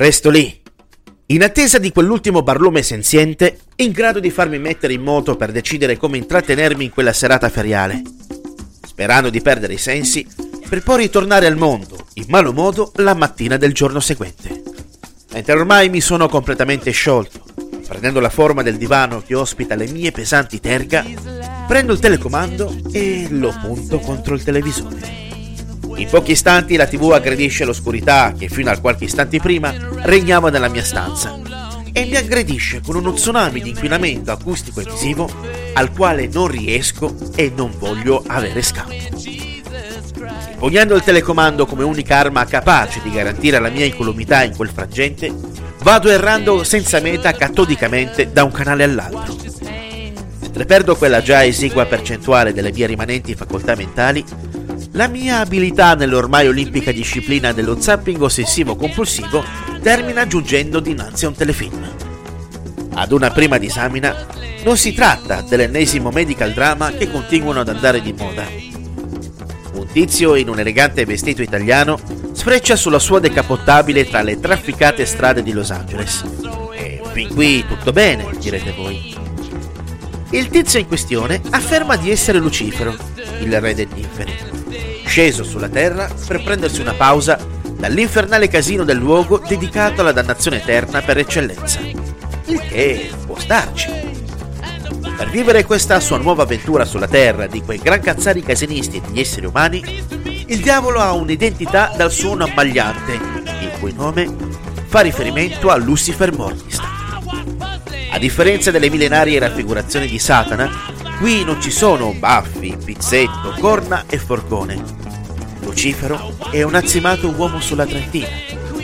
Resto lì, in attesa di quell'ultimo barlume senziente, in grado di farmi mettere in moto per decidere come intrattenermi in quella serata feriale, sperando di perdere i sensi per poi ritornare al mondo, in malo modo, la mattina del giorno seguente. Mentre ormai mi sono completamente sciolto, prendendo la forma del divano che ospita le mie pesanti terga, prendo il telecomando e lo punto contro il televisore. In pochi istanti la TV aggredisce l'oscurità che fino a qualche istante prima regnava nella mia stanza e mi aggredisce con uno tsunami di inquinamento acustico e visivo al quale non riesco e non voglio avere scampo. Impugnando il telecomando come unica arma capace di garantire la mia incolumità in quel frangente, vado errando senza meta catodicamente da un canale all'altro. Mentre perdo quella già esigua percentuale delle mie rimanenti facoltà mentali, la mia abilità nell'ormai olimpica disciplina dello zapping ossessivo compulsivo termina giungendo dinanzi a un telefilm. Ad una prima disamina non si tratta dell'ennesimo medical drama che continuano ad andare di moda un tizio in un elegante vestito italiano sfreccia sulla sua decapottabile tra le trafficate strade di Los Angeles. E fin qui tutto bene, direte voi. Il tizio in questione afferma di essere Lucifero, il re degli inferi, sceso sulla terra per prendersi una pausa dall'infernale casino del luogo dedicato alla dannazione eterna per eccellenza. Il che può starci. Per vivere questa sua nuova avventura sulla Terra di quei gran cazzari casinisti degli esseri umani, il diavolo ha un'identità dal suono ammagliante, il cui nome fa riferimento a Lucifer Mortis. A differenza delle millenarie raffigurazioni di Satana, qui non ci sono baffi, pizzetto, corna e forcone. Lucifero è un azzimato uomo sulla trentina,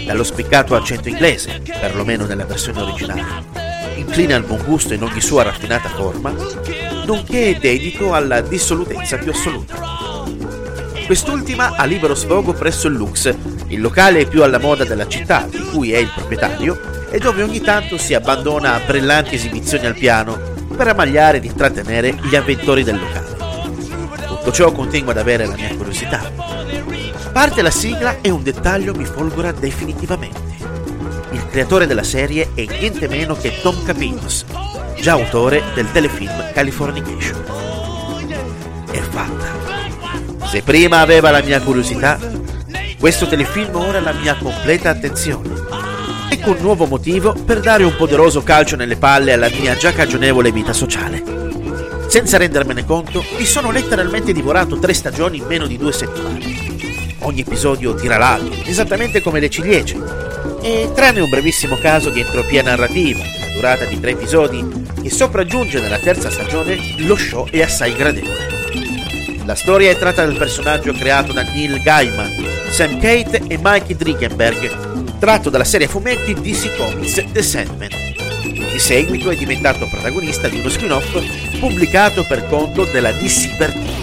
dallo spiccato accento inglese, perlomeno nella versione originale inclina al buon gusto in ogni sua raffinata forma, nonché dedito alla dissolutezza più assoluta. Quest'ultima ha libero sfogo presso il Lux, il locale più alla moda della città, di cui è il proprietario, e dove ogni tanto si abbandona a brillanti esibizioni al piano per ammagliare ed intrattenere gli avventori del locale. Tutto ciò continua ad avere la mia curiosità. Parte la sigla e un dettaglio mi folgora definitivamente. Il creatore della serie è niente meno che Tom Capinos, già autore del telefilm Californication. È fatta. Se prima aveva la mia curiosità, questo telefilm ora la mia completa attenzione. Ecco un nuovo motivo per dare un poderoso calcio nelle palle alla mia già cagionevole vita sociale. Senza rendermene conto, mi sono letteralmente divorato tre stagioni in meno di due settimane. Ogni episodio tira l'altro, esattamente come le ciliegie, e tranne un brevissimo caso di entropia narrativa, la durata di tre episodi, che sopraggiunge nella terza stagione, lo show è assai gradevole. La storia è tratta dal personaggio creato da Neil Gaiman, Sam Kate e Mikey Dringenberg, tratto dalla serie a fumetti DC Comics The Sandman. Di seguito è diventato protagonista di uno spin-off pubblicato per conto della DC Vertigo.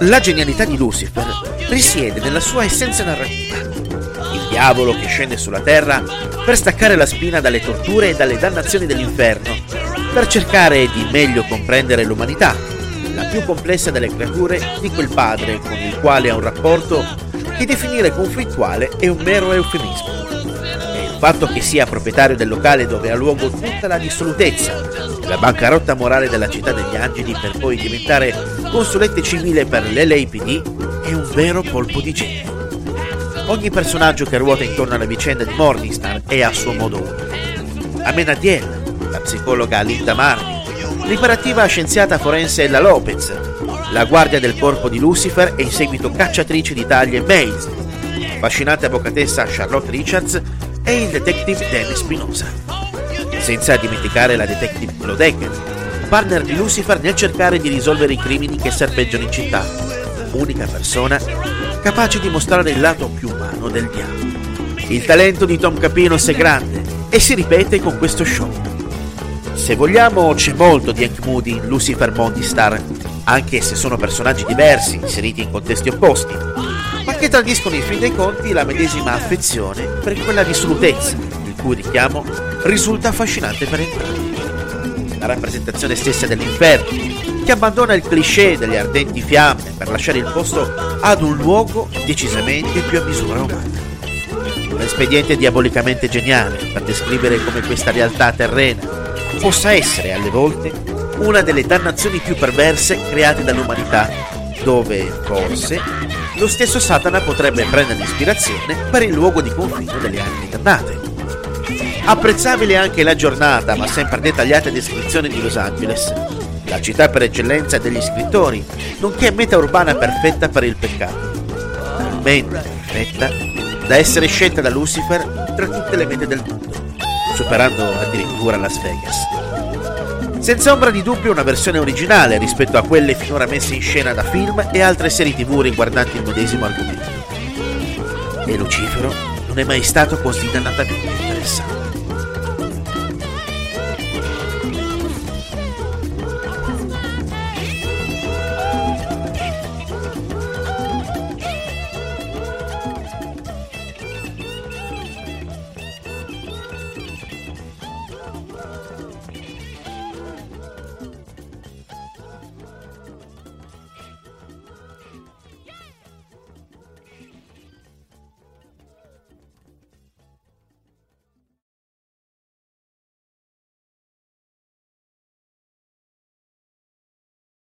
La genialità di Lucifer risiede nella sua essenza narrativa diavolo che scende sulla terra per staccare la spina dalle torture e dalle dannazioni dell'inferno, per cercare di meglio comprendere l'umanità, la più complessa delle creature di quel padre con il quale ha un rapporto che definire conflittuale è un mero eufemismo. E il fatto che sia proprietario del locale dove ha luogo tutta la dissolutezza, la bancarotta morale della città degli angeli per poi diventare consulente civile per l'LAPD è un vero colpo di genio. Ogni personaggio che ruota intorno alla vicenda di Morningstar è a suo modo unico. Amenadiel, la psicologa Linda Marni, l'iperativa scienziata forense Ella Lopez, la guardia del corpo di Lucifer e in seguito cacciatrice di taglie Maze, l'affascinante avvocatessa Charlotte Richards e il detective Dennis Spinoza. Senza dimenticare la detective Flo Decker, partner di Lucifer nel cercare di risolvere i crimini che serpeggiano in città, unica persona capace di mostrare il lato più umano del diavolo. Il talento di Tom Capinos è grande e si ripete con questo show. Se vogliamo c'è molto di Hank Moody in Lucifer Mondistar, anche se sono personaggi diversi, inseriti in contesti opposti, ma che tradiscono in fin dei conti la medesima affezione per quella dissolutezza, il cui richiamo risulta affascinante per entrambi. La rappresentazione stessa dell'inferno, che abbandona il cliché delle ardenti fiamme per lasciare il posto ad un luogo decisamente più a misura umana. Un espediente diabolicamente geniale per descrivere come questa realtà terrena possa essere alle volte una delle dannazioni più perverse create dall'umanità, dove forse lo stesso Satana potrebbe prendere ispirazione per il luogo di confino delle anime dannate. Apprezzabile anche la giornata, ma sempre dettagliata descrizione di Los Angeles, la città per eccellenza degli scrittori, nonché meta urbana perfetta per il peccato. Talmente perfetta da essere scelta da Lucifer tra tutte le mete del mondo, superando addirittura Las Vegas. Senza ombra di dubbio una versione originale rispetto a quelle finora messe in scena da film e altre serie tv riguardanti il medesimo argomento. E Lucifero non è mai stato così dannatamente interessante.